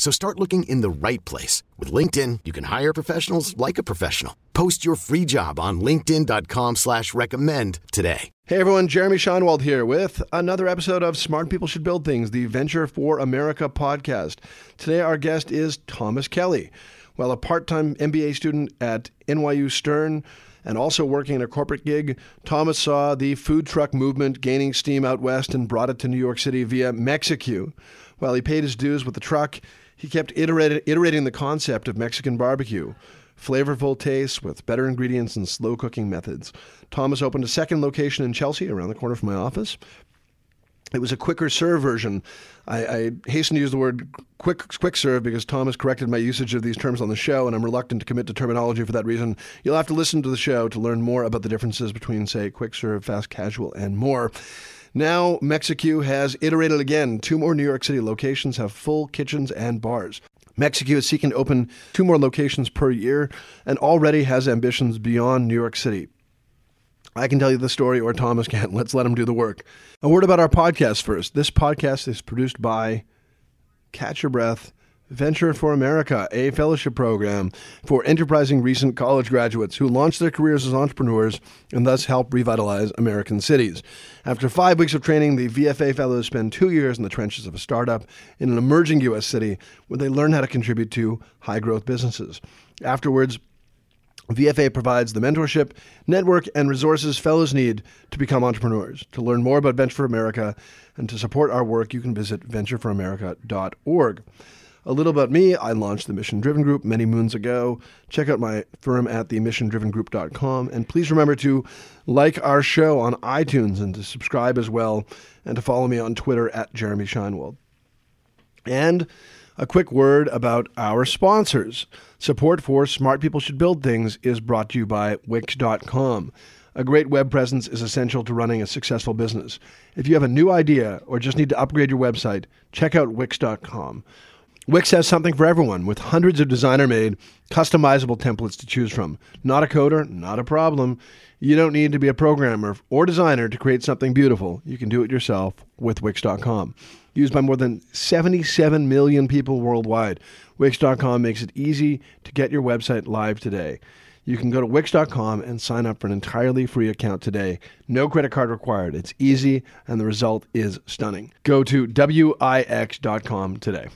So start looking in the right place. With LinkedIn, you can hire professionals like a professional. Post your free job on linkedin.com slash recommend today. Hey everyone, Jeremy Shinewald here with another episode of Smart People Should Build Things, the Venture for America podcast. Today our guest is Thomas Kelly. Well, a part-time MBA student at NYU Stern and also working in a corporate gig, Thomas saw the food truck movement gaining steam out west and brought it to New York City via Mexicue. While he paid his dues with the truck, he kept iterating, the concept of Mexican barbecue. Flavorful tastes with better ingredients and slow cooking methods. Thomas opened a second location in Chelsea around the corner from my office. It was a quicker serve version. I, I, hasten to use the word quick quick serve because Thomas corrected my usage of these terms on the show, and I'm reluctant to commit to terminology for that reason. You'll have to listen to the show to learn more about the differences between, say, quick serve, fast casual, and more. Now, Mexicue has iterated again. Two more New York City locations have full kitchens and bars. Mexicue is seeking to open two more locations per year and already has ambitions beyond New York City. I can tell you the story, or Thomas can. Let's let him do the work. A word about our podcast first. This podcast is produced by Catch Your Breath Venture for America, a fellowship program for enterprising recent college graduates who launch their careers as entrepreneurs and thus help revitalize American cities. After five weeks of training, the VFA fellows spend two years in the trenches of a startup in an emerging U.S. city where they learn how to contribute to high growth businesses. Afterwards, VFA provides the mentorship, network, and resources fellows need to become entrepreneurs. To learn more about Venture for America and to support our work, you can visit ventureforamerica.org. A little about me I launched the Mission Driven Group many moons ago. Check out my firm at themissiondrivengroup.com. And please remember to like our show on iTunes and to subscribe as well, and to follow me on Twitter at Jeremy Shinewald. And a quick word about our sponsors. Support for Smart People Should Build Things is brought to you by Wix.com. A great web presence is essential to running a successful business. If you have a new idea or just need to upgrade your website, check out Wix.com. Wix has something for everyone with hundreds of designer made, customizable templates to choose from. Not a coder, not a problem. You don't need to be a programmer or designer to create something beautiful. You can do it yourself with Wix.com. Used by more than 77 million people worldwide, Wix.com makes it easy to get your website live today. You can go to Wix.com and sign up for an entirely free account today. No credit card required. It's easy, and the result is stunning. Go to Wix.com today.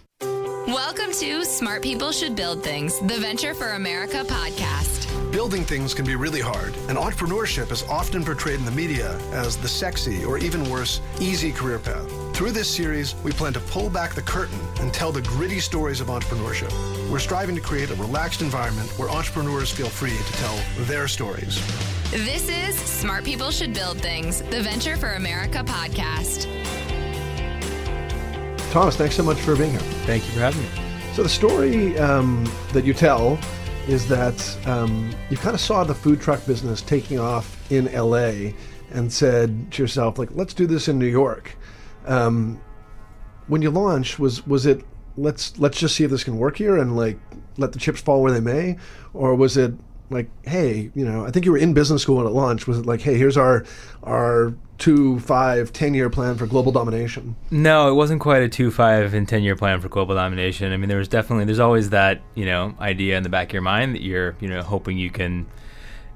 Welcome to Smart People Should Build Things, the Venture for America podcast. Building things can be really hard, and entrepreneurship is often portrayed in the media as the sexy, or even worse, easy career path. Through this series, we plan to pull back the curtain and tell the gritty stories of entrepreneurship. We're striving to create a relaxed environment where entrepreneurs feel free to tell their stories. This is Smart People Should Build Things, the Venture for America podcast. Thomas, thanks so much for being here. Thank you for having me. So the story um, that you tell is that um, you kind of saw the food truck business taking off in LA and said to yourself, like, let's do this in New York. Um, when you launched, was was it let's let's just see if this can work here and like let the chips fall where they may, or was it like, hey, you know, I think you were in business school when it launched. Was it like, hey, here's our our two, five, ten year plan for global domination? No, it wasn't quite a two, five, and ten year plan for global domination. I mean, there was definitely there's always that you know idea in the back of your mind that you're you know hoping you can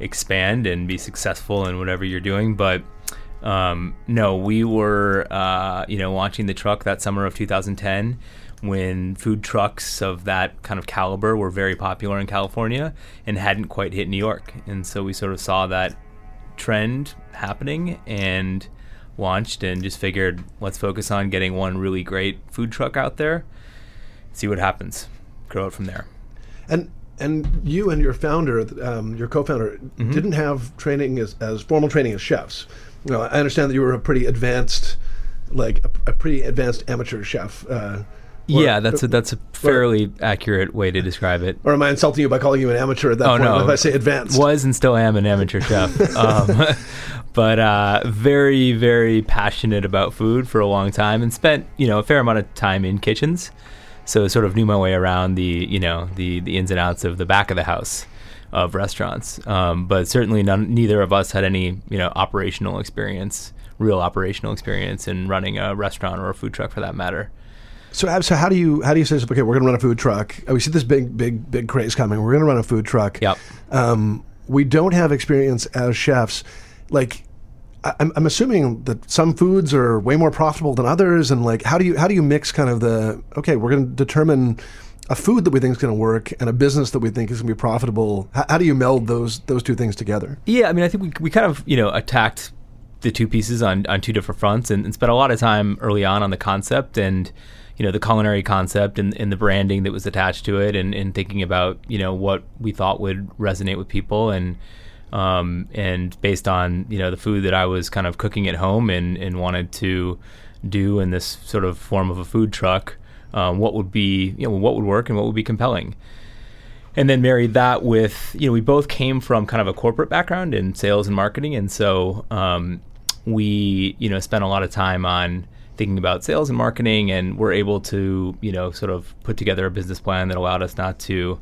expand and be successful in whatever you're doing, but. Um, no, we were, uh, you know, launching the truck that summer of 2010 when food trucks of that kind of caliber were very popular in California and hadn't quite hit New York. And so we sort of saw that trend happening and launched and just figured let's focus on getting one really great food truck out there, see what happens, grow it from there. And and you and your founder, um, your co-founder, mm-hmm. didn't have training as, as formal training as chefs. You know, I understand that you were a pretty advanced, like a, a pretty advanced amateur chef. Uh, yeah, that's a that's a fairly accurate way to describe it. Or am I insulting you by calling you an amateur at that Oh, point? no. If I say advanced, Was and still am an amateur chef, um, but uh, very very passionate about food for a long time, and spent you know a fair amount of time in kitchens. So sort of knew my way around the you know the the ins and outs of the back of the house of restaurants. Um, but certainly none, neither of us had any you know operational experience, real operational experience in running a restaurant or a food truck for that matter. So, so how do you how do you say okay? We're going to run a food truck. Uh, We see this big big big craze coming. We're going to run a food truck. Yep. Um, we don't have experience as chefs. Like, I- I'm, I'm assuming that some foods are way more profitable than others, and like, how do you how do you mix kind of the okay? We're going to determine a food that we think is going to work and a business that we think is going to be profitable. How, how do you meld those those two things together? Yeah, I mean, I think we, we kind of you know attacked the two pieces on, on two different fronts and, and spent a lot of time early on on the concept and you know the culinary concept and, and the branding that was attached to it and, and thinking about you know what we thought would resonate with people and um, and based on you know the food that I was kind of cooking at home and, and wanted to do in this sort of form of a food truck, um, what would be you know what would work and what would be compelling. And then married that with you know we both came from kind of a corporate background in sales and marketing. And so um, we you know spent a lot of time on thinking about sales and marketing and we're able to you know sort of put together a business plan that allowed us not to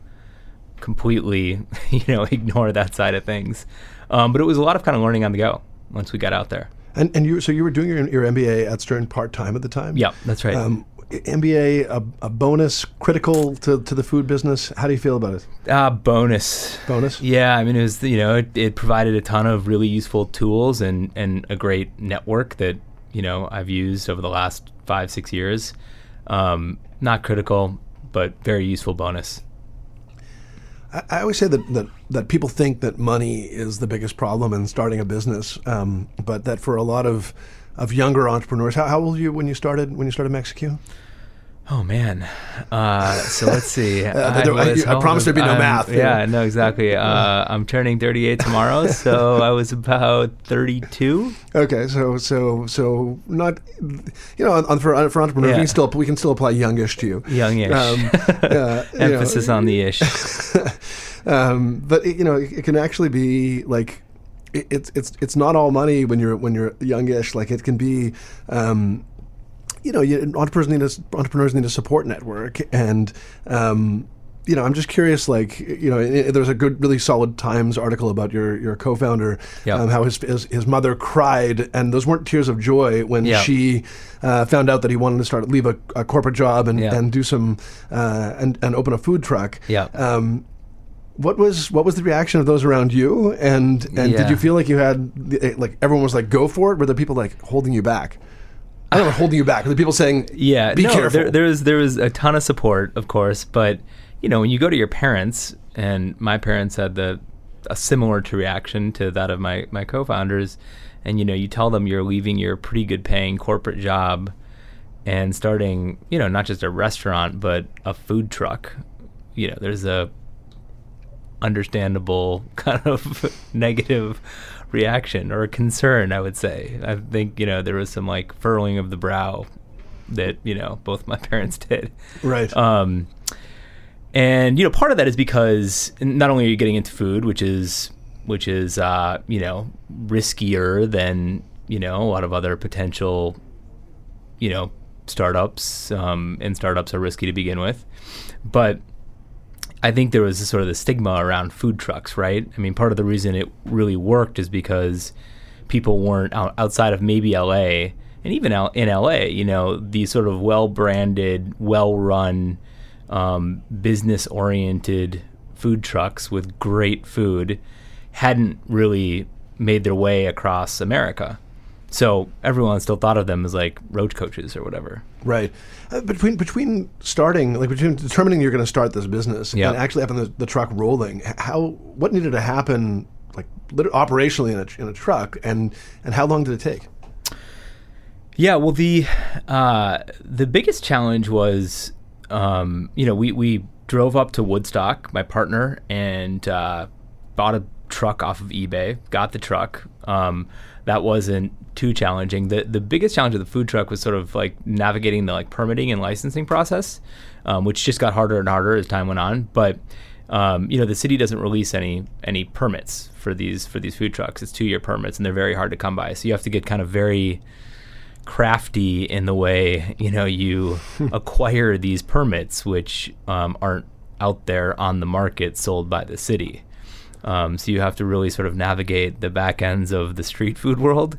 completely you know ignore that side of things um, but it was a lot of kind of learning on the go once we got out there And and you so you were doing your your MBA at Stern part time at the time. yeah that's right Um, MBA a, a bonus critical to, to the food business. How do you feel about it? uh, bonus Bonus. Yeah, I mean, it was you know it, it provided a ton of really useful tools and and a great network that you know I've used over the last five six years. Um, not critical, but very useful bonus. I, I always say that, that that people think that money is the biggest problem in starting a business, um, but that for a lot of of younger entrepreneurs, how, how old were you when you started when you started Mexicue? Oh man, uh, so let's see. there- I- I how promised there'd be no am- math. Yeah, no, exactly. Uh, I'm turning 38 tomorrow, so I was about 32. Okay, so so so not you know on, for for entrepreneurs we can still we can still apply youngish to you. Youngish. Um, uh, you know, Emphasis on the ish. um, but it, you know, it, it can actually be like it's it's it's not all money when you're when you're youngish. Like it can be. Um, you know, you, entrepreneurs need a entrepreneurs need a support network, and um, you know, I'm just curious. Like, you know, there's a good, really solid Times article about your your co-founder, Yeah. um, how his, his his mother cried, and those weren't tears of joy when Yeah. she uh, found out that he wanted to start leave a, a corporate job and, Yeah. and do some uh, and and open a food truck. Yeah. Um, what was what was the reaction of those around you? And and did you feel like you had like everyone was like go for it? Were there people like holding you back? I don't know, holding you back. Were the people saying, Yeah, be no, careful"? There, there was there was a ton of support, of course, but you know when you go to your parents, and my parents had the a similar to reaction to that of my my co-founders, and you know you tell them you're leaving your pretty good paying corporate job and starting you know not just a restaurant but a food truck. You know, there's a understandable kind of negative reaction or a concern i would say. I think you know there was some like furrowing of the brow that you know both my parents did. Right? um, and you know part of that is because not only are you getting into food which is which is uh, you know riskier than you know a lot of other potential you know startups um, and startups are risky to begin with. But I think there was sort of the stigma around food trucks, right? I mean, part of the reason it really worked is because people weren't out, outside of maybe LA and even in LA, you know, these sort of well branded, well run, um, business oriented food trucks with great food hadn't really made their way across America. So everyone still thought of them as like roach coaches or whatever. Right. Uh, between between starting, like between determining you're going to start this business Yeah. and actually having the, the truck rolling, how what needed to happen, like operationally in a, in a truck, and and how long did it take? Yeah, well, the uh, the biggest challenge was, um, you know, we we drove up to Woodstock, my partner, and uh, bought a truck off of eBay. Got the truck. Um, that wasn't too challenging. The the biggest challenge of the food truck was sort of like navigating the like permitting and licensing process, um, which just got harder and harder as time went on. But um, you know, the city doesn't release any any permits for these for these food trucks. It's two year permits, and they're very hard to come by. So you have to get kind of very crafty in the way you know you acquire these permits, which um, aren't out there on the market sold by the city. Um, so you have to really sort of navigate the back ends of the street food world.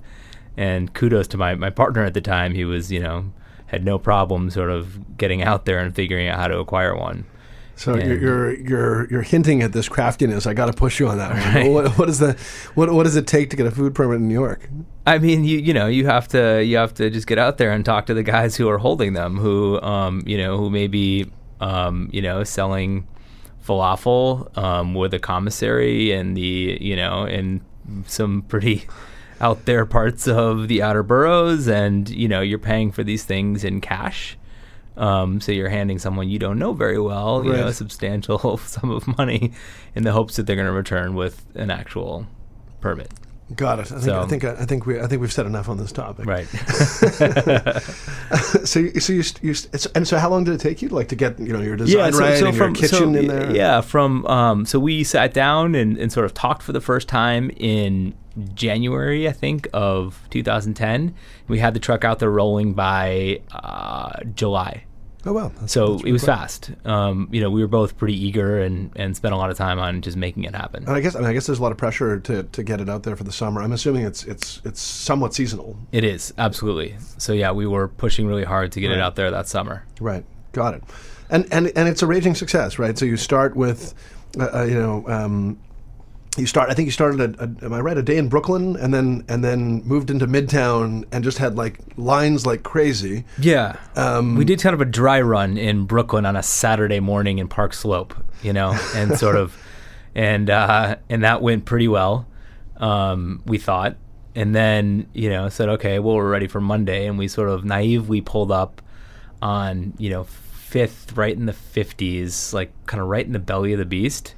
And kudos to my, my partner at the time. He was, you know, had no problem sort of getting out there and figuring out how to acquire one. So you're, you're you're you're hinting at this craftiness. I got to push you on that. Right. What, what is the what what does it take to get a food permit in New York? I mean, you you know you have to you have to just get out there and talk to the guys who are holding them, who um you know who may be um you know selling falafel um, with a commissary and the you know in some pretty out there parts of the outer boroughs, and you know you're paying for these things in cash. Um, so you're handing someone you don't know very well, you right. know, a substantial sum of money, in the hopes that they're going to return with an actual permit. Got it. I think, so, I think I think we I think we've said enough on this topic. Right. so so you, you and so how long did it take you to like to get you know your design yeah, so, right so and from, your kitchen in there? Yeah, from um, so we sat down and, and sort of talked for the first time in January, I think, of 2010. We had the truck out there rolling by uh, July. Oh wow! That's, so that's it was quick. fast. Um, you know, we were both pretty eager and, and spent a lot of time on just making it happen. And I guess I, mean, I guess there's a lot of pressure to, to get it out there for the summer. I'm assuming it's it's it's somewhat seasonal. It is absolutely. So yeah, we were pushing really hard to get right. it out there that summer. Right. Got it. And and and it's a raging success, right? So you start with, uh, uh, you know, um, you start. I think you started. A, a, am I right? A day in Brooklyn, and then and then moved into Midtown, and just had like lines like crazy. Yeah, um, we did kind of a dry run in Brooklyn on a Saturday morning in Park Slope, you know, and sort of, and uh, and that went pretty well. Um, we thought, and then you know said, okay, well we're ready for Monday, and we sort of naively pulled up on you know fifth, right in the fifties, like kind of right in the belly of the beast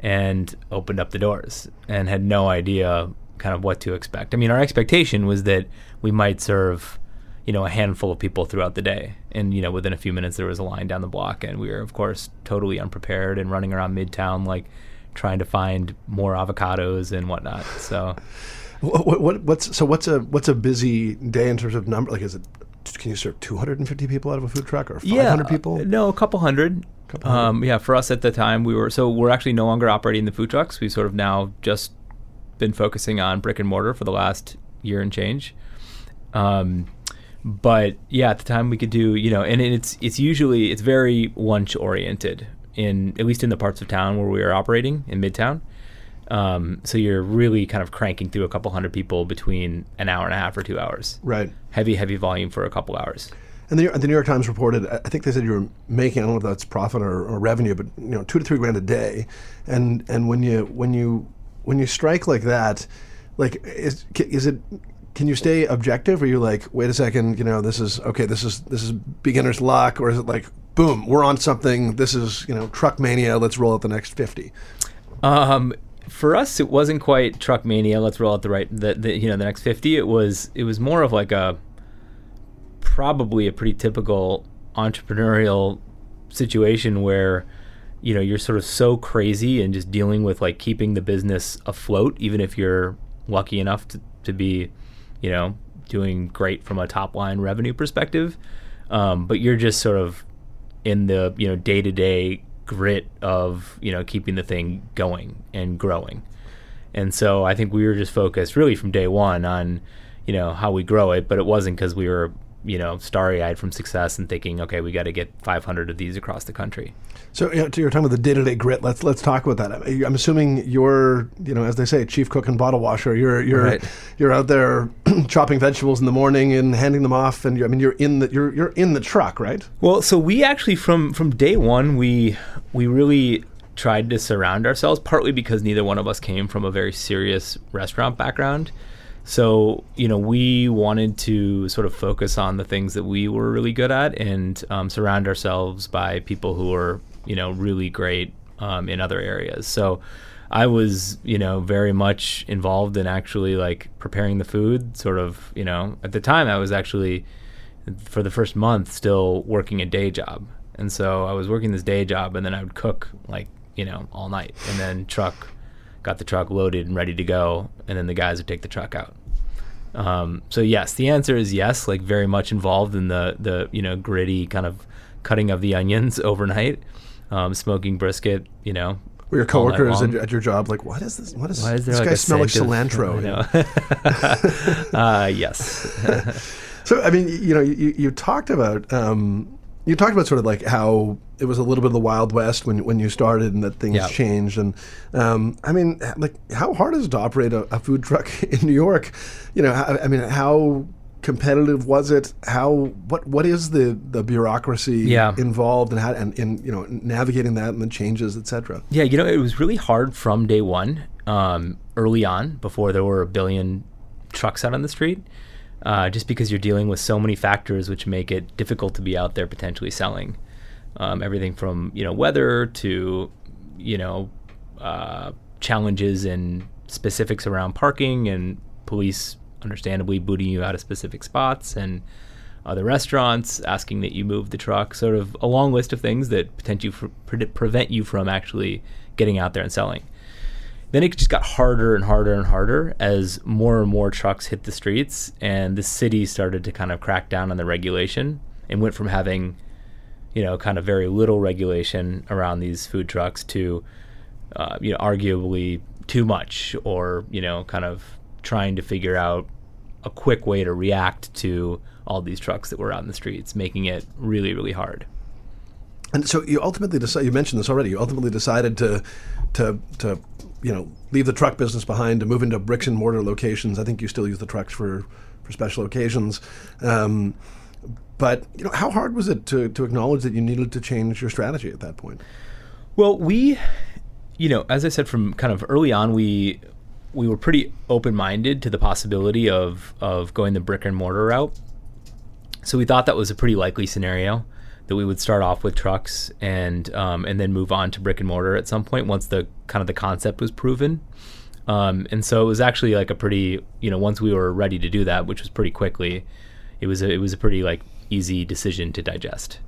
and opened up the doors and had no idea kind of what to expect. I mean, our expectation was that we might serve, you know, a handful of people throughout the day. And, you know, within a few minutes there was a line down the block and we were of course totally unprepared and running around midtown like trying to find more avocados and whatnot. So what, what, what's so what's a what's a busy day in terms of number like is it can you serve 250 people out of a food truck or 500 yeah, people? No, a couple hundred. Um, yeah, for us at the time, we were so we're actually no longer operating the food trucks. We've sort of now just been focusing on brick and mortar for the last year and change. Um, but yeah, at the time we could do you know, and it's it's usually it's very lunch oriented in at least in the parts of town where we are operating in Midtown. Um, so you're really kind of cranking through a couple hundred people between an hour and a half or two hours. Right. Heavy, heavy volume for a couple hours. And the, the New York Times reported, I think they said you were making, I don't know if that's profit or, or revenue, but you know, two to three grand a day. And and when you when you when you strike like that, like is is it can you stay objective or are you like wait a second you know this is okay this is this is beginner's luck or is it like boom we're on something this is you know truck mania let's roll out the next 50 um, for us, it wasn't quite truck mania. Let's roll out the right, the, the, you know, the next fifty. It was it was more of like a probably a pretty typical entrepreneurial situation where you know you're sort of so crazy and just dealing with like keeping the business afloat, even if you're lucky enough to, to be, you know, doing great from a top line revenue perspective. Um, but you're just sort of in the you know day to day grit of you know keeping the thing going and growing. And so I think we were just focused really from day one on you know how we grow it, but it wasn't because we were you know starry eyed from success and thinking okay we got to get 500 of these across the country. So you know, to your time with the day to day grit, let's let's talk about that. I'm assuming you're, you know, as they say, chief cook and bottle washer. You're you're right. you're out there chopping vegetables in the morning and handing them off, and I mean you're in the you're you're in the truck, right? Well, so we actually from from day one we we really tried to surround ourselves, partly because neither one of us came from a very serious restaurant background. So, you know, we wanted to sort of focus on the things that we were really good at and um, surround ourselves by people who were you know really great um, in other areas. So I was, you know, very much involved in actually like preparing the food. Sort of, you know, at the time I was actually for the first month still working a day job, and so I was working this day job, and then I would cook like you know all night, and then truck, got the truck loaded and ready to go, and then the guys would take the truck out. Um, so yes, the answer is yes. Like very much involved in the the you know gritty kind of cutting of the onions overnight, um, smoking brisket. You know, were your coworkers at, at, your job like, what is this? What is, Why is there this like guy smell like cilantro? Of, uh, yes. so I mean, you know, you, you talked about um, you talked about sort of like how it was a little bit of the wild west when when you started and that things changed and um, I mean like how hard is it to operate a, a food truck in New York you know I, I mean how competitive was it? How what what is the the bureaucracy yeah. involved and how and in you know navigating that and the changes, etc. Yeah, you know, it was really hard from day one, um, early on, before there were a billion trucks out on the street. Uh, just because you're dealing with so many factors which make it difficult to be out there potentially selling. Um, everything from you know weather to you know uh, challenges and specifics around parking and police understandably booting you out of specific spots and other restaurants asking that you move the truck, sort of a long list of things that potentially pre- prevent you from actually getting out there and selling. Then it just got harder and harder and harder as more and more trucks hit the streets, and the city started to kind of crack down on the regulation and went from having, you know, kind of very little regulation around these food trucks to, uh, you know, arguably too much or, you know, kind of trying to figure out a quick way to react to all these trucks that were out in the streets, making it really, really hard. And so you ultimately decided. You mentioned this already. You ultimately decided to, to, to, you know, leave the truck business behind to move into bricks and mortar locations. I think you still use the trucks for, for special occasions. Um, but you know, how hard was it to to acknowledge that you needed to change your strategy at that point? Well, we, you know, as I said from kind of early on, we we were pretty open minded to the possibility of of going the brick and mortar route. So we thought that was a pretty likely scenario that we would start off with trucks and um, and then move on to brick and mortar at some point once the kind of the concept was proven. Um, and so it was actually like a pretty you know once we were ready to do that, which was pretty quickly, it was a, it was a pretty like easy decision to digest.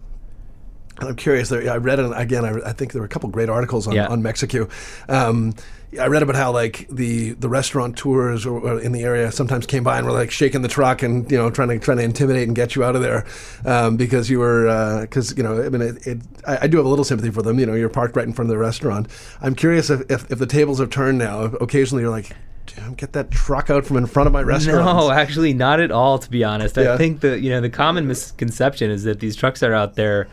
I'm curious. There, I read it again. I, I, think there were a couple great articles on, yeah. on Mexicue. Um, I read about how like the the restaurateurs or, or in the area sometimes came by and were like shaking the truck and you know trying to trying to intimidate and get you out of there um, because you were because uh, you know I mean it, it, I, I, do have a little sympathy for them. You know you're parked right in front of the restaurant. I'm curious if, if, if the tables have turned now. Occasionally you're like. Damn, get that truck out from in front of my restaurant. No, actually, not at all. To be honest, yeah. I think the you know the common misconception is that these trucks are out there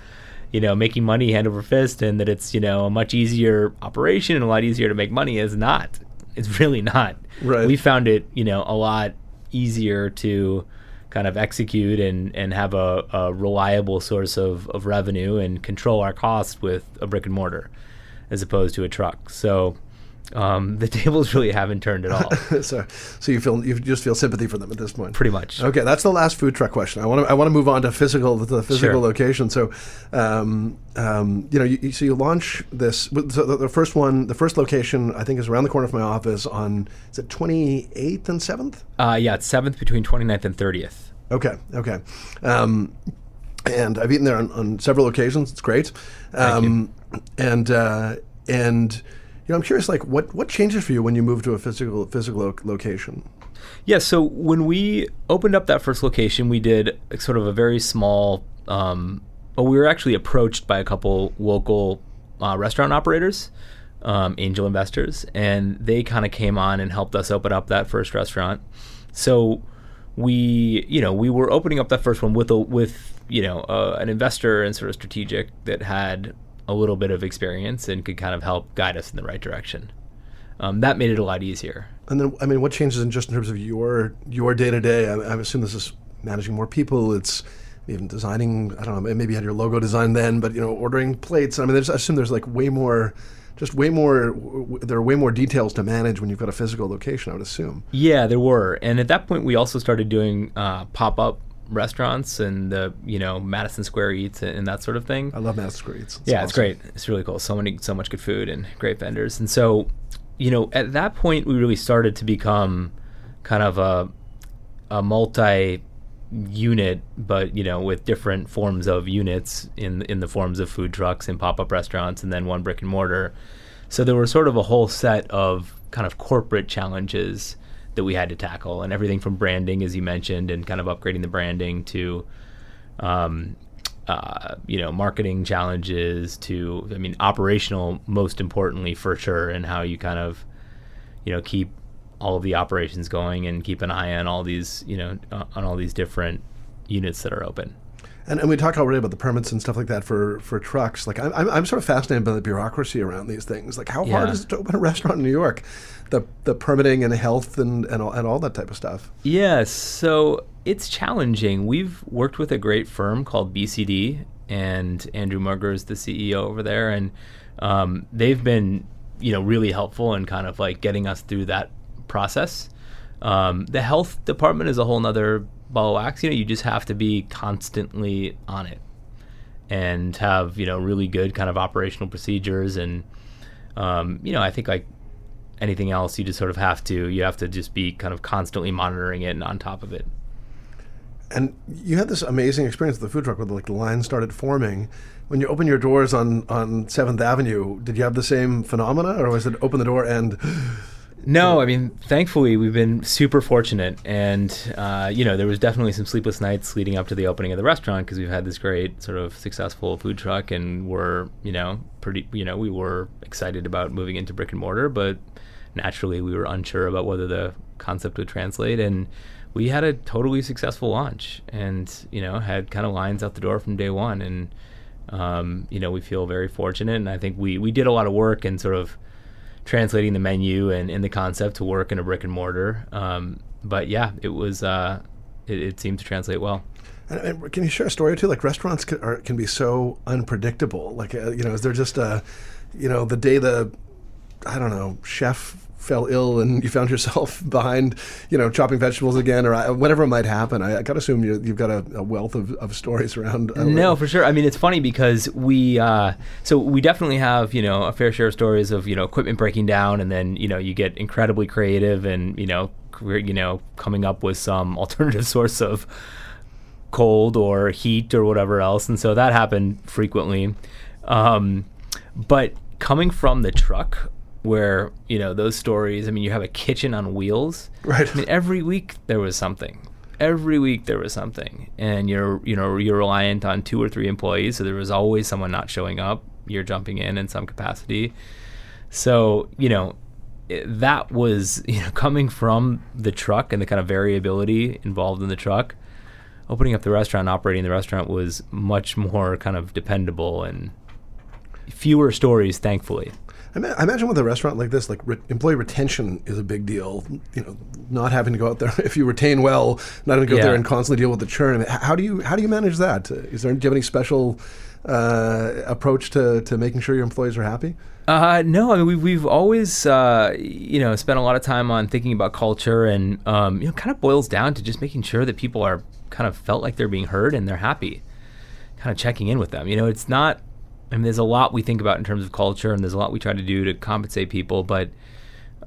you know, making money hand over fist and that it's, you know, a much easier operation and a lot easier to make money is not. It's really not. Right. We found it, you know, a lot easier to kind of execute and, and have a, a reliable source of, of revenue and control our costs with a brick and mortar as opposed to a truck. So um, the tables really haven't turned at all. so, so you feel you just feel sympathy for them at this point. Pretty much. Okay, that's the last food truck question. I want to I want to move on to physical the physical sure. location. So, um, um, you know, you, so you launch this. So the, the, first one, the first location, I think, is around the corner from my office on is it twenty eighth and seventh? Uh, yeah, it's seventh between 29th and thirtieth. Okay, okay. Um, and I've eaten there on, on several occasions. It's great. Um, and uh, and know, I'm curious, like, what what changes for you when you move to a physical physical lo- location? Yeah, so when we opened up that first location, we did sort of a very small. Um, well, we were actually approached by a couple local uh, restaurant operators, um, angel investors, and they kind of came on and helped us open up that first restaurant. So we, you know, we were opening up that first one with a with you know uh, an investor and sort of strategic that had a little bit of experience and could kind of help guide us in the right direction. Um, that made it a lot easier. And then, I mean, what changes in just in terms of your your day to day? I assume this is managing more people. It's even designing. I don't know. Maybe you had your logo designed then, but you know, ordering plates. I mean, I assume there's like way more just way more there are way more details to manage when you've got a physical location i would assume yeah there were and at that point we also started doing uh, pop-up restaurants and the you know Madison Square Eats and, and that sort of thing. I love Madison Square Eats. It's yeah, awesome. it's great. It's really cool. So many, so much good food and great vendors. And so you know, at that point, we really started to become kind of a a multi unit, but you know, with different forms of units in in the forms of food trucks and pop up restaurants, and then one brick and mortar. So there were sort of a whole set of kind of corporate challenges that we had to tackle, and everything from branding, as you mentioned, and kind of upgrading the branding to, um, uh, you know, marketing challenges to, I mean, operational, most importantly for sure, and how you kind of, you know, keep all of the operations going and keep an eye on all these, you know, on all these different units that are open. And, and we talked already about the permits and stuff like that for, for trucks. Like I'm, I'm, sort of fascinated by the bureaucracy around these things. Like how hard is it to open a restaurant in New York? The the permitting and health and, and, all, and all that type of stuff. Yes, so it's challenging. We've worked with a great firm called BCD, and Andrew Murger is the CEO over there, and um, they've been, you know, really helpful in kind of like getting us through that process. Um, the health department is a whole nother ball of wax. You know, you just have to be constantly on it and have you know really good kind of operational procedures and um, you know I think like anything else you just sort of have to you have to just be kind of constantly monitoring it and on top of it And you had this amazing experience at the food truck where like the line started forming. When you opened your doors on on Seventh Avenue, did you have the same phenomena, or was it open the door and no i mean thankfully we've been super fortunate. And uh, you know there was definitely some sleepless nights leading up to the opening of the restaurant because we've had this great sort of successful food truck and we're you know pretty you know we were excited about moving into brick and mortar but naturally we were unsure about whether the concept would translate. And we had a totally successful launch and you know had kind of lines out the door from day one. And um, you know we feel very fortunate. And i think we we did a lot of work and sort of translating the menu and, and the concept to work in a brick and mortar um, but yeah it was uh, it, it seemed to translate well And, and can you share a story or two? Like restaurants can, are, can be so unpredictable. Like uh, you know, is there just a, you know, the day the, I don't know, chef fell ill and you found yourself behind, you know, chopping vegetables again or uh, whatever might happen. I, I got to assume you, you've got a, a wealth of, of stories around. uh, No, for sure. I mean, it's funny because we, uh, so we definitely have, you know, a fair share of stories of, you know, equipment breaking down, and then, you know, you get incredibly creative and, you know, you know, coming up with some alternative source of cold or heat or whatever else, and so that happened frequently. Um, but coming from the truck, where you know those stories, I mean, you have a kitchen on wheels, Right. I mean, every week there was something. Every week there was something, and you're you know you're reliant on two or three employees, so there was always someone not showing up. You're jumping in in some capacity, so you know that was you know coming from the truck and the kind of variability involved in the truck. Opening up the restaurant, operating the restaurant was much more kind of dependable and fewer stories, thankfully. I, imagine with a restaurant like this, like re- employee retention is a big deal. You know, not having to go out there if you retain well, not having to go out there and constantly deal with the churn. I mean, h- how do you how do you manage that? Uh, there do you have any special uh, approach to, to making sure your employees are happy? Uh, no, I mean we've we've always uh, you know spent a lot of time on thinking about culture, and um, you know, kind of boils down to just making sure that people are kind of felt like they're being heard and they're happy. Kind of checking in with them. You know, it's not. I mean, there's a lot we think about in terms of culture, and there's a lot we try to do to compensate people, but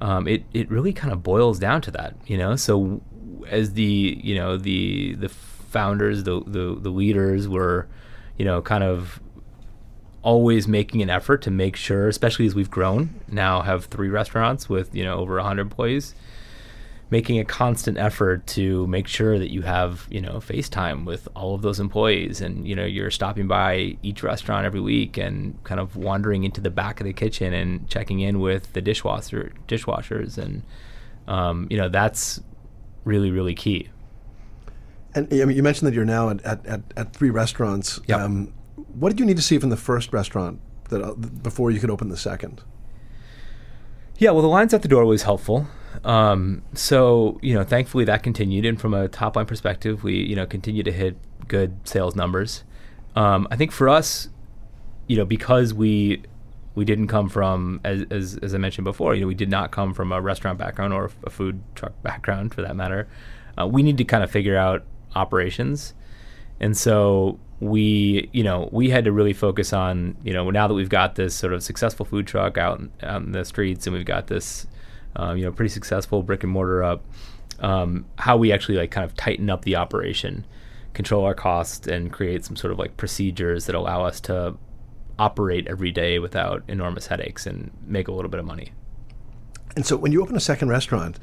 um, it it really kind of boils down to that. You know, so as the you know the the founders, the the, the leaders were, you know, kind of always making an effort to make sure, especially as we've grown, now have three restaurants with you know over 100 employees, making a constant effort to make sure that you have you know FaceTime with all of those employees, and you know you're stopping by each restaurant every week and kind of wandering into the back of the kitchen and checking in with the dishwasher dishwashers, and um, you know that's really really key. And I mean, you mentioned that you're now at, at, at, three restaurants. Yep. Um, what did you need to see from the first restaurant that, uh, before you could open the second? Yeah, well, the lines at the door was helpful. Um, so you know, thankfully that continued, and from a top line perspective, we you know continue to hit good sales numbers. Um, I think for us, you know, because we we didn't come from as, as as I mentioned before, you know, we did not come from a restaurant background or a food truck background for that matter. Uh, we need to kind of figure out operations. And so we you know we had to really focus on you know now that we've got this sort of successful food truck out out in the streets and we've got this um, you know pretty successful brick and mortar up um, how we actually like kind of tighten up the operation control our costs and create some sort of like procedures that allow us to operate every day without enormous headaches and make a little bit of money And so when you open a second restaurant,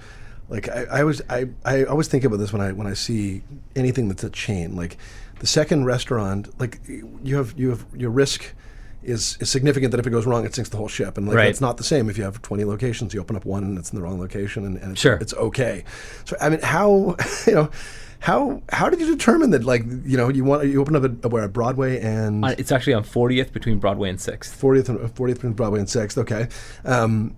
like I, I always I, I always think about this when I when I see anything that's a chain. Like the second restaurant, like you have you have your risk is, is significant that if it goes wrong it sinks the whole ship. And like Right. it's not the same if you have twenty locations, you open up one and it's in the wrong location and, and it's, Sure. it's okay. So I mean how you know how how did you determine that like you know you want you open up a, where Broadway and Uh, it's actually on 40th between broadway and 6th 40th and 40th between Broadway and 6th. Okay. Um,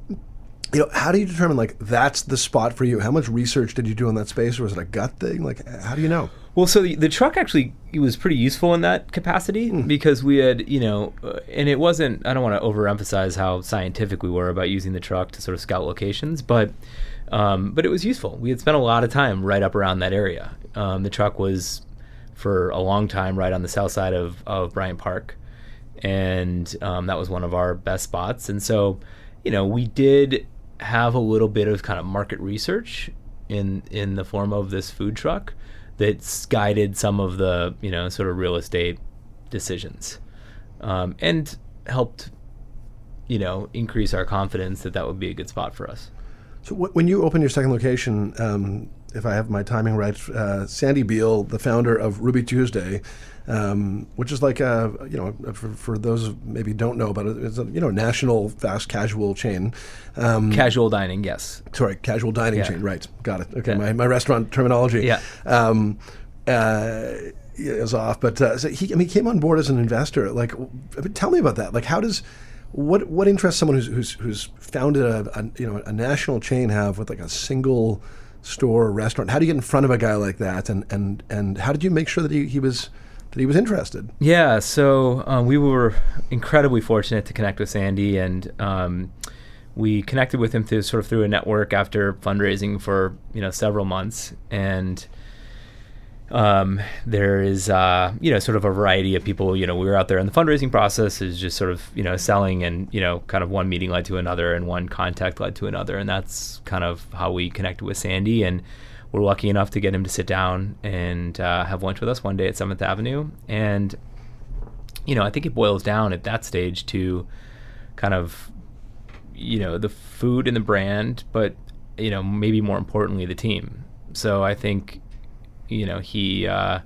you know, how do you determine like that's the spot for you? How much research did you do on that space, or was it a gut thing? Like, how do you know? Well, so the, the truck actually it was pretty useful in that capacity because we had, you know, uh, and it wasn't. I don't want to overemphasize how scientific we were about using the truck to sort of scout locations, but um, but it was useful. We had spent a lot of time right up around that area. Um, the truck was for a long time right on the south side of of Bryant Park, and um, that was one of our best spots. And so, you know, we did have a little bit of kind of market research in in the form of this food truck that's guided some of the you know sort of real estate decisions um, and helped you know increase our confidence that that would be a good spot for us. So wh- when you open your second location, um, if I have my timing right, uh, Sandy Beall, the founder of Ruby Tuesday, um, which is like a you know for, for those who maybe don't know about it, it's a you know national fast casual chain. Um, Casual dining, yes. sorry, casual dining Yeah. chain. Right, got it. Okay, Yeah. my, my restaurant terminology. Yeah. Um, uh, is off, but uh, so he, I mean, he came on board as an investor. Like, w- I mean, tell me about that. Like, how does what what interests someone who's who's, who's founded a, a you know a national chain have with like a single store or restaurant? How do you get in front of a guy like that? And and and how did you make sure that he, he was that he was interested? Yeah, so um, we were incredibly fortunate to connect with Sandy, and um, we connected with him through sort of through a network after fundraising for you know several months, and um, there is uh, you know sort of a variety of people. You know, we were out there in the fundraising process is just sort of you know selling, and you know kind of one meeting led to another, and one contact led to another, and that's kind of how we connected with Sandy, and we're lucky enough to get him to sit down and uh, have lunch with us one day at Seventh Avenue, and you know I think it boils down at that stage to kind of you know the food and the brand, but you know maybe more importantly the team. So I think you know he uh,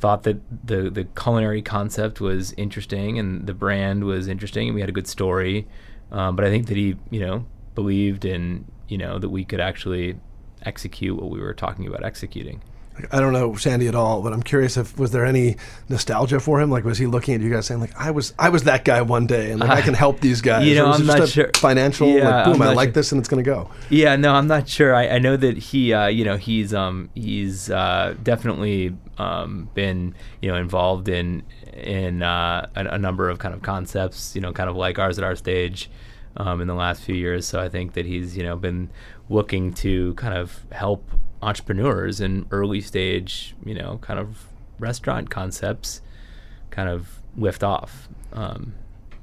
thought that the the culinary concept was interesting and the brand was interesting and we had a good story. Um, but I think that he you know believed in you know that we could actually execute what we were talking about executing. I don't know Sandy at all, but I'm curious if was there any nostalgia for him? Like, was he looking at you guys saying like, "I was, I was that guy one day, and like I can help these guys"? You know, was I'm not sure. Financial, Yeah, like, boom, I like sure. this, and it's going to go. Yeah, no, I'm not sure. I, I know that he, uh, you know, he's um, he's uh, definitely um, been, you know, involved in in uh, a, a number of kind of concepts, you know, kind of like ours at our stage um, in the last few years. So I think that he's, you know, been looking to kind of help entrepreneurs in early stage, you know, kind of restaurant concepts, kind of lift off. Um,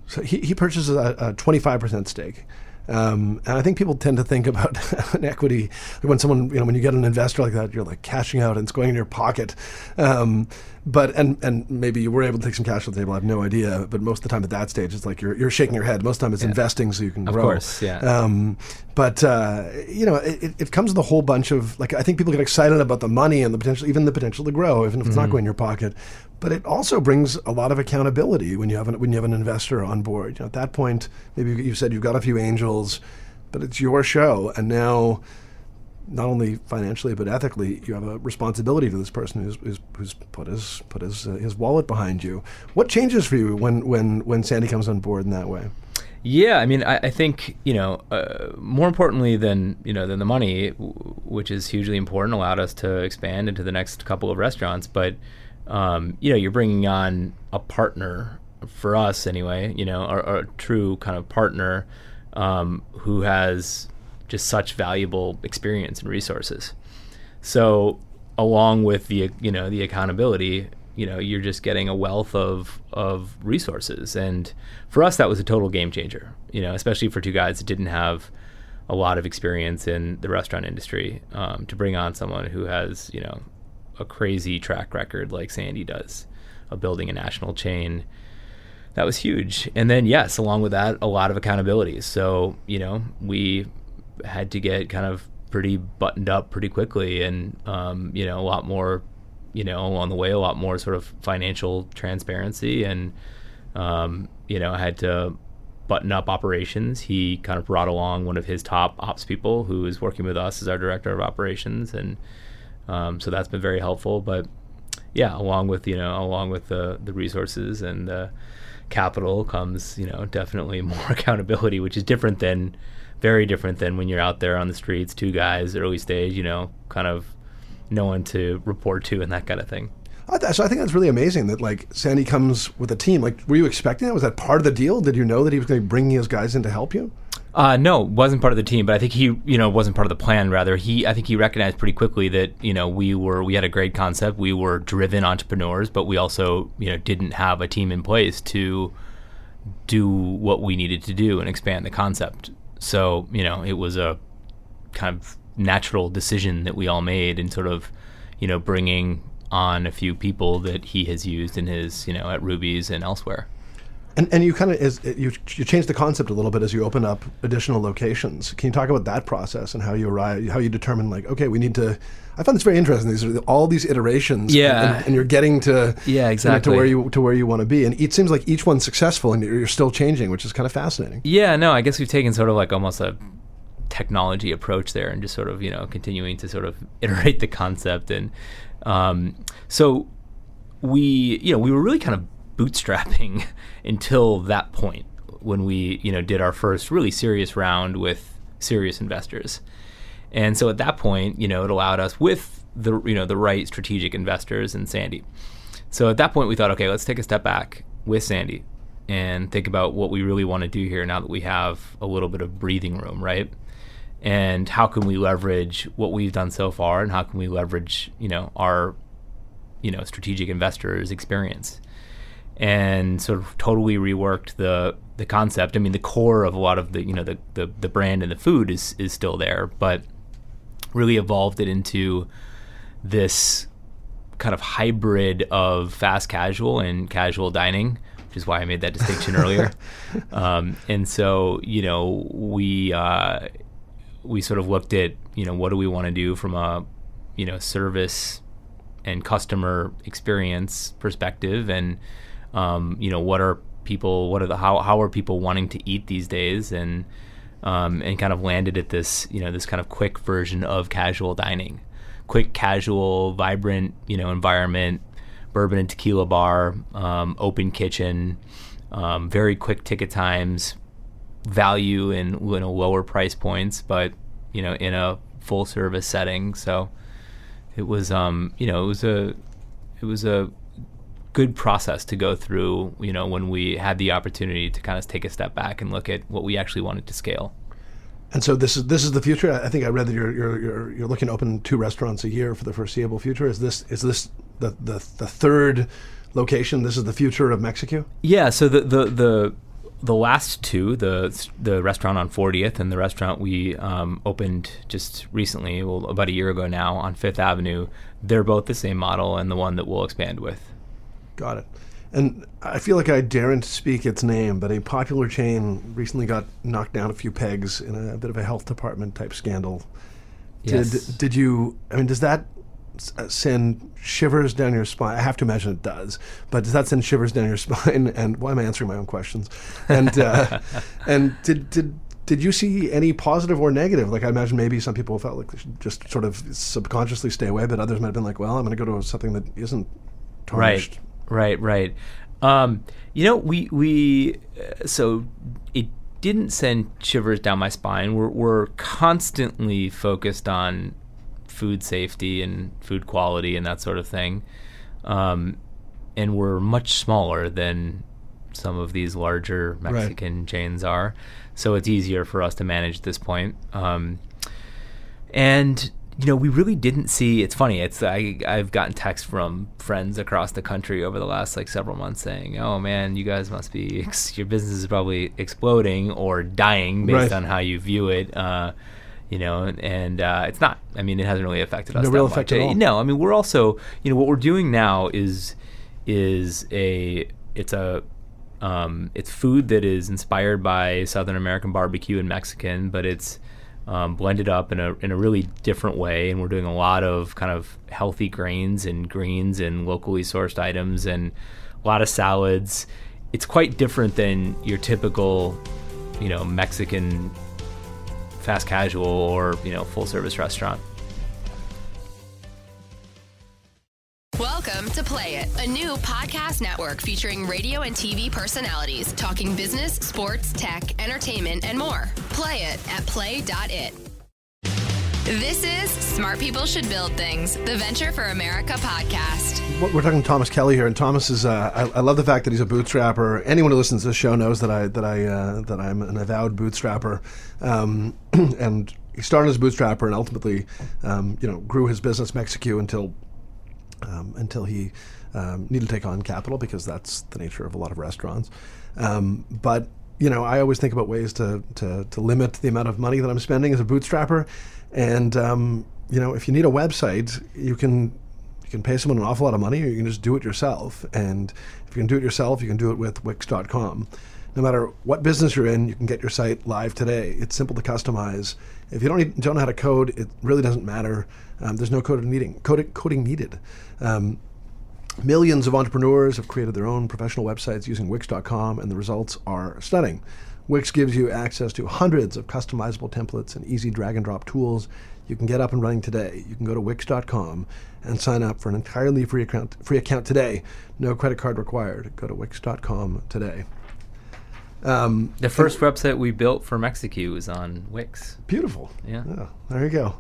So he, he purchases a, a 25% stake. Um, and I think people tend to think about an equity when someone, you know, when you get an investor like that, you're like cashing out and it's going in your pocket. Um, but and and maybe you were able to take some cash off the table. I have no idea. But most of the time at that stage, it's like you're, you're shaking your head. Most of the time, it's investing so you can Of grow. course, yeah. Um, but uh, you know, it, it- comes with a whole bunch of like I think people get excited about the money and the potential, even the potential to grow, even if it's not Mm-hmm. going in your pocket. But it also brings a lot of accountability when you have an, when you have an investor on board. You know, at that point, maybe you said you've got a few angels, but it's your show, and now not only financially but ethically, you have a responsibility to this person who's, who's, who's put his put his uh, his wallet behind you. What changes for you when when when Sandy comes on board in that way? Yeah, I mean, I, I think you know, uh, more importantly than you know than the money, w- which is hugely important, allowed us to expand into the next couple of restaurants. But um, you know, you're bringing on a partner for us anyway. You know, or a true kind of partner um, who has just such valuable experience and resources. So, along with the you know the accountability, you know you're just getting a wealth of of resources and for us that was a total game changer you know especially for two guys that didn't have a lot of experience in the restaurant industry um, to bring on someone who has you know a crazy track record like sandy does of building a national chain. That was huge. And then yes along with that a lot of accountability. So you know we had to get kind of pretty buttoned up pretty quickly and um, you know a lot more you know, along the way, a lot more sort of financial transparency, and um, you know, I had to button up operations. He kind of brought along one of his top ops people who is working with us as our director of operations, and um, so that's been very helpful. But yeah, along with you know, along with the the resources and the capital comes you know definitely more accountability, which is different than very different than when you're out there on the streets, two guys, early stage, you know, kind of no one to report to and that kind of thing. So I think that's really amazing that like Sandy comes with a team. Like, were you expecting that? Was that part of the deal? Did you know that he was going to bring his guys in to help you? Uh, no, wasn't part of the team, but I think he, you know, wasn't part of the plan. Rather, he, I think he recognized pretty quickly that you know we were, we had a great concept, we were driven entrepreneurs, but we also, you know, didn't have a team in place to do what we needed to do and expand the concept. So, you know, it was a kind of natural decision that we all made in sort of, you know, bringing on a few people that he has used in his, you know, at Ruby's and elsewhere. And, and you kind of is you you change the concept a little bit as you open up additional locations. Can you talk about that process and how you arrive, how you determine like okay we need to? I found this very interesting. These are all these iterations. Yeah. And, and you're getting to yeah exactly you know, to where you to where you want to be, and it seems like each one's successful, and you're, you're still changing, which is kind of fascinating. Yeah. No, I guess we've taken sort of like almost a technology approach there and just sort of you know continuing to sort of iterate the concept and um, so we you know we were really kind of bootstrapping until that point when we you know did our first really serious round with serious investors. And so at that point you know it allowed us with the you know the right strategic investors and Sandy. So at that point we thought okay let's take a step back with Sandy and think about what we really want to do here now that we have a little bit of breathing room right? And how can we leverage what we've done so far and how can we leverage you know our you know strategic investors experience and sort of totally reworked the the concept i mean the core of a lot of the you know the the, the brand and the food is is still there but really evolved it into this kind of hybrid of fast casual and casual dining which is why I made that distinction earlier. Um, and so, you know, we uh, we sort of looked at you know what do we want to do from a you know service and customer experience perspective and um, you know what are people what are the how, how are people wanting to eat these days and um, and kind of landed at this you know this kind of quick version of casual dining quick casual vibrant you know environment bourbon and tequila bar um, open kitchen um, very quick ticket times value in know lower price points, but you know in a full service setting. So it was um you know it was a it was a good process to go through. You know when we had the opportunity to kind of take a step back and look at what we actually wanted to scale. And so this is this is the future. I think I read that you're you're you're, you're looking to open two restaurants a year for the foreseeable future. Is this is this the the, the third location? This is the future of Mexicue. Yeah. So the the the the last two, the the restaurant on 40th and the restaurant we um, opened just recently, well, about a year ago now, on Fifth Avenue, they're both the same model and the one that we'll expand with. Got it. And I feel like I daren't speak its name, but a popular chain recently got knocked down a few pegs in a, bit of a health department type scandal. Yes. Did did you? I mean, does that uh, send shivers down your spine? I have to imagine it does. But does that send shivers down your spine? And why am I answering my own questions? And uh, and did did did you see any positive or negative? Like I imagine maybe some people felt like they should just sort of subconsciously stay away, but others might have been like, well, I'm going to go to something that isn't tarnished. Right, right, right. Um, you know, we we uh, so it didn't send shivers down my spine. We're we're constantly focused on food safety and food quality and that sort of thing. Um, and we're much smaller than some of these larger Mexican right. chains are. So it's easier for us to manage at this point. Um, and you know, we really didn't see. It's funny. It's I I've gotten texts from friends across the country over the last like several months saying, "Oh man, you guys must be ex- your business is probably exploding or dying based Right. on how you view it." Uh, you know, and uh, it's not. I mean, it hasn't really affected us. No real much. effect at Uh, all. No, I mean, we're also, you know, what we're doing now is is a it's a um, it's food that is inspired by Southern American barbecue and Mexican, but it's um, blended up in a in a really different way. And we're doing a lot of kind of healthy grains and greens and locally sourced items and a lot of salads. It's quite different than your typical, you know, Mexican fast casual or you know full service restaurant. Welcome to Play It, a new podcast network featuring radio and TV personalities talking business, sports, tech, entertainment, and more. Play it at play.it. This is Smart People Should Build Things, the Venture for America podcast. We're talking Thomas Kelly here, and Thomas is. Uh, I, love the fact that he's a bootstrapper. Anyone who listens to this show knows that I that I uh, that I'm an avowed bootstrapper, um, and he started as a bootstrapper and ultimately, um, you know, grew his business Mexicue until um, until he um, needed to take on capital because that's the nature of a lot of restaurants. Um, but you know, I always think about ways to, to to limit the amount of money that I'm spending as a bootstrapper. And um, you know, if you need a website, you can you can pay someone an awful lot of money, or you can just do it yourself. And if you can do it yourself, you can do it with Wix.com. No matter what business you're in, you can get your site live today. It's simple to customize. If you don't need, don't know how to code, it really doesn't matter. Um, there's no coding needing coding, coding needed. Um, Millions of entrepreneurs have created their own professional websites using Wix.com, and the results are stunning. Wix gives you access to hundreds of customizable templates and easy drag and drop tools. You can get up and running today. You can go to Wix.com and sign up for an entirely free account, free account today. No credit card required. Go to Wix.com today. Um, The first website we built for Mexicue was on Wix. Beautiful. Yeah. there you go.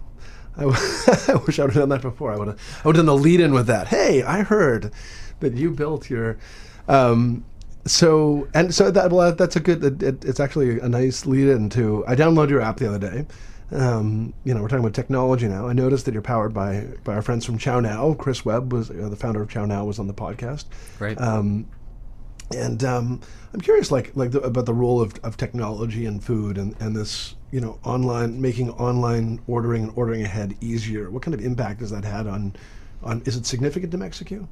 I, w- I wish I would have done that before. I would have. I would have done the lead in with that. Hey, I heard that you built your. Um, so and so that well, that's a good. It, it, it's actually a nice lead in to. I downloaded your app the other day. Um, you know, we're talking about technology now. I noticed that you're powered by by our friends from ChowNow. Chris Webb was uh, the founder of ChowNow was on the podcast. Right. Um, and um, I'm curious, like, like the, about the role of, of technology and food, and, and this, you know, online making online ordering and ordering ahead easier. What kind of impact has that had on, on? Is it significant to Mexicue?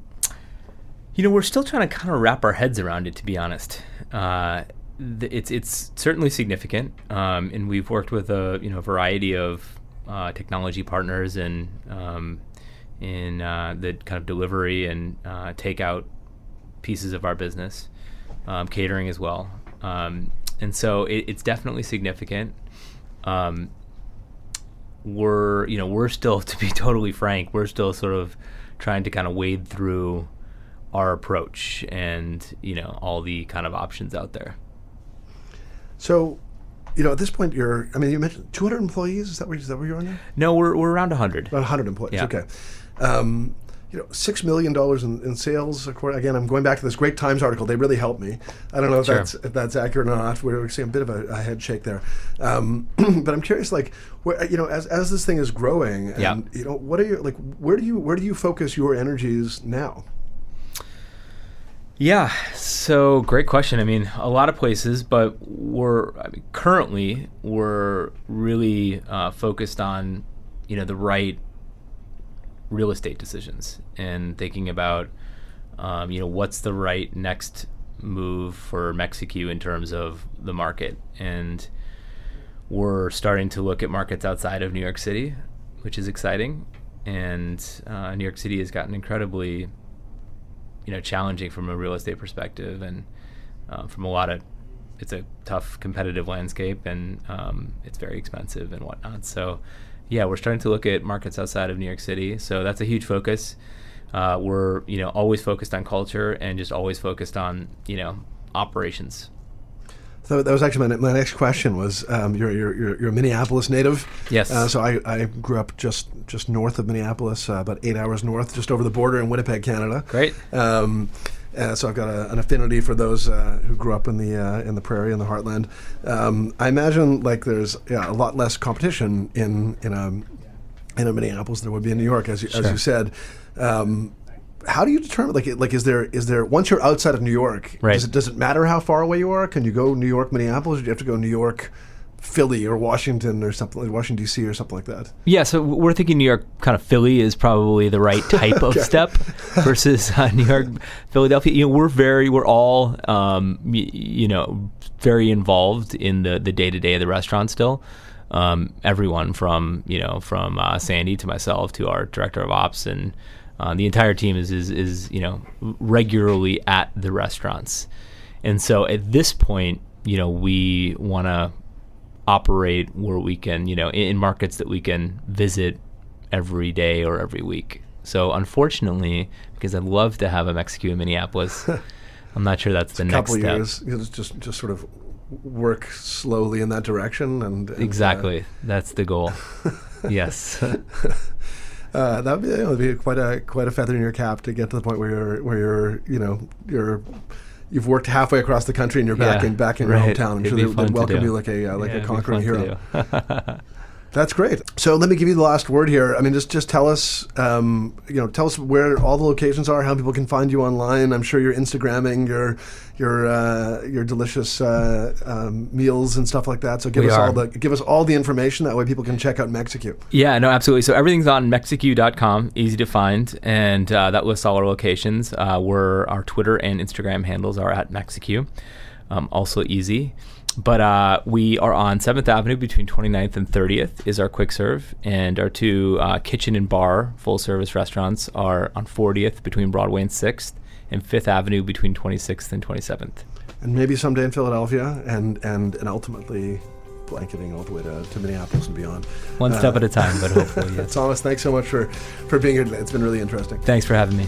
You know, we're still trying to kind of wrap our heads around it, to be honest. Uh, th- it's it's certainly significant, um, and we've worked with a you know variety of uh, technology partners and um, in uh, the kind of delivery and uh, takeout pieces of our business, um, catering as well. Um, and so it, it's definitely significant. Um, we're you know we're still to be totally frank we're still sort of trying to kind of wade through our approach and you know all the kind of options out there So, you know, at this point, you're. I mean, you mentioned 200 employees. Is that where, is that where you're on now? no we're, we're around 100 About 100 employees. Yeah. Okay. Um, you know, six million dollars in, in sales. According, again, I'm going back to this Great Times article. They really helped me. I don't know if Sure. that's if that's accurate or not. We're seeing a bit of a, a head shake there. Um, but I'm curious, like, where, you know, as, as this thing is growing, and Yeah. you know, what are you like? Where do you where do you focus your energies now? Yeah, so great question. I mean, a lot of places, but we're I mean, currently we're really uh, focused on you know the right real estate decisions and thinking about um, you know what's the right next move for Mexicue in terms of the market, and we're starting to look at markets outside of New York City, which is exciting. And uh, New York City has gotten incredibly you know challenging from a real estate perspective and um, from a lot of it's a tough competitive landscape and um, it's very expensive and whatnot so yeah we're starting to look at markets outside of new york city so that's a huge focus uh, we're you know always focused on culture and just always focused on you know operations So that was actually my, my next question was um, you're, you're, you're, a Minneapolis native. Yes. Uh, so I, I grew up just just north of Minneapolis, uh, about eight hours north, just over the border in Winnipeg, Canada. Great. Um, uh, so I've got a, an affinity for those uh, who grew up in the uh, in the prairie in the heartland. Um, I imagine like there's yeah, a lot less competition in in a in Minneapolis than there would be in New York, as you, Sure. as you said. Um, how do you determine like like is there is there once you're outside of New York Right. does it does it matter how far away you are can you go New York Minneapolis or do you have to go New York Philly or Washington or something like Washington DC or something like that Yeah, so we're thinking New York, kind of Philly is probably the right type of step versus uh, New York, Philadelphia. You know, we're very, we're all, um, y- you know, very involved in the the day to day of the restaurant still. Um, everyone from you know from uh, Sandy to myself to our director of ops and uh, the entire team is, is is you know regularly at the restaurants, and so at this point, you know, we want to operate where we can, you know, in, in markets that we can visit every day or every week. So unfortunately, because I'd love to have a Mexicue in Minneapolis, I'm not sure that's the next couple step. years you know, just just sort of work slowly in that direction and, and, uh, Exactly, that's the goal. yes. uh, that would be, be quite a quite a feather in your cap to get to the point where you're where you're you know you're you've worked halfway across the country and you're back Yeah, in back in your right. hometown. I'm It'd sure they, they'd welcome you like a uh, like Yeah, a conquering hero. That's great. So let me give you the last word here. I mean, just just tell us, um, you know, tell us where all the locations are, how people can find you online. I'm sure you're Instagramming your your uh, your delicious uh, um, meals and stuff like that. So give We us all the give us all the information. That way, people can check out Mexicue. Yeah, no, absolutely. So everything's on mexicue.com, easy to find, and uh, that lists all our locations. Uh, where our Twitter and Instagram handles are at mexicue, um, also easy. But uh, we are on 7th Avenue between 29th and 30th is our quick serve, and our two uh, kitchen and bar full service restaurants are on 40th between Broadway and 6th, and 5th Avenue between 26th and 27th. and maybe someday in Philadelphia, and and and ultimately blanketing all the way to, to Minneapolis and beyond. One step at a time, but hopefully, yes. Thomas, thanks so much for for being here today. It's been really interesting. Thanks for having me.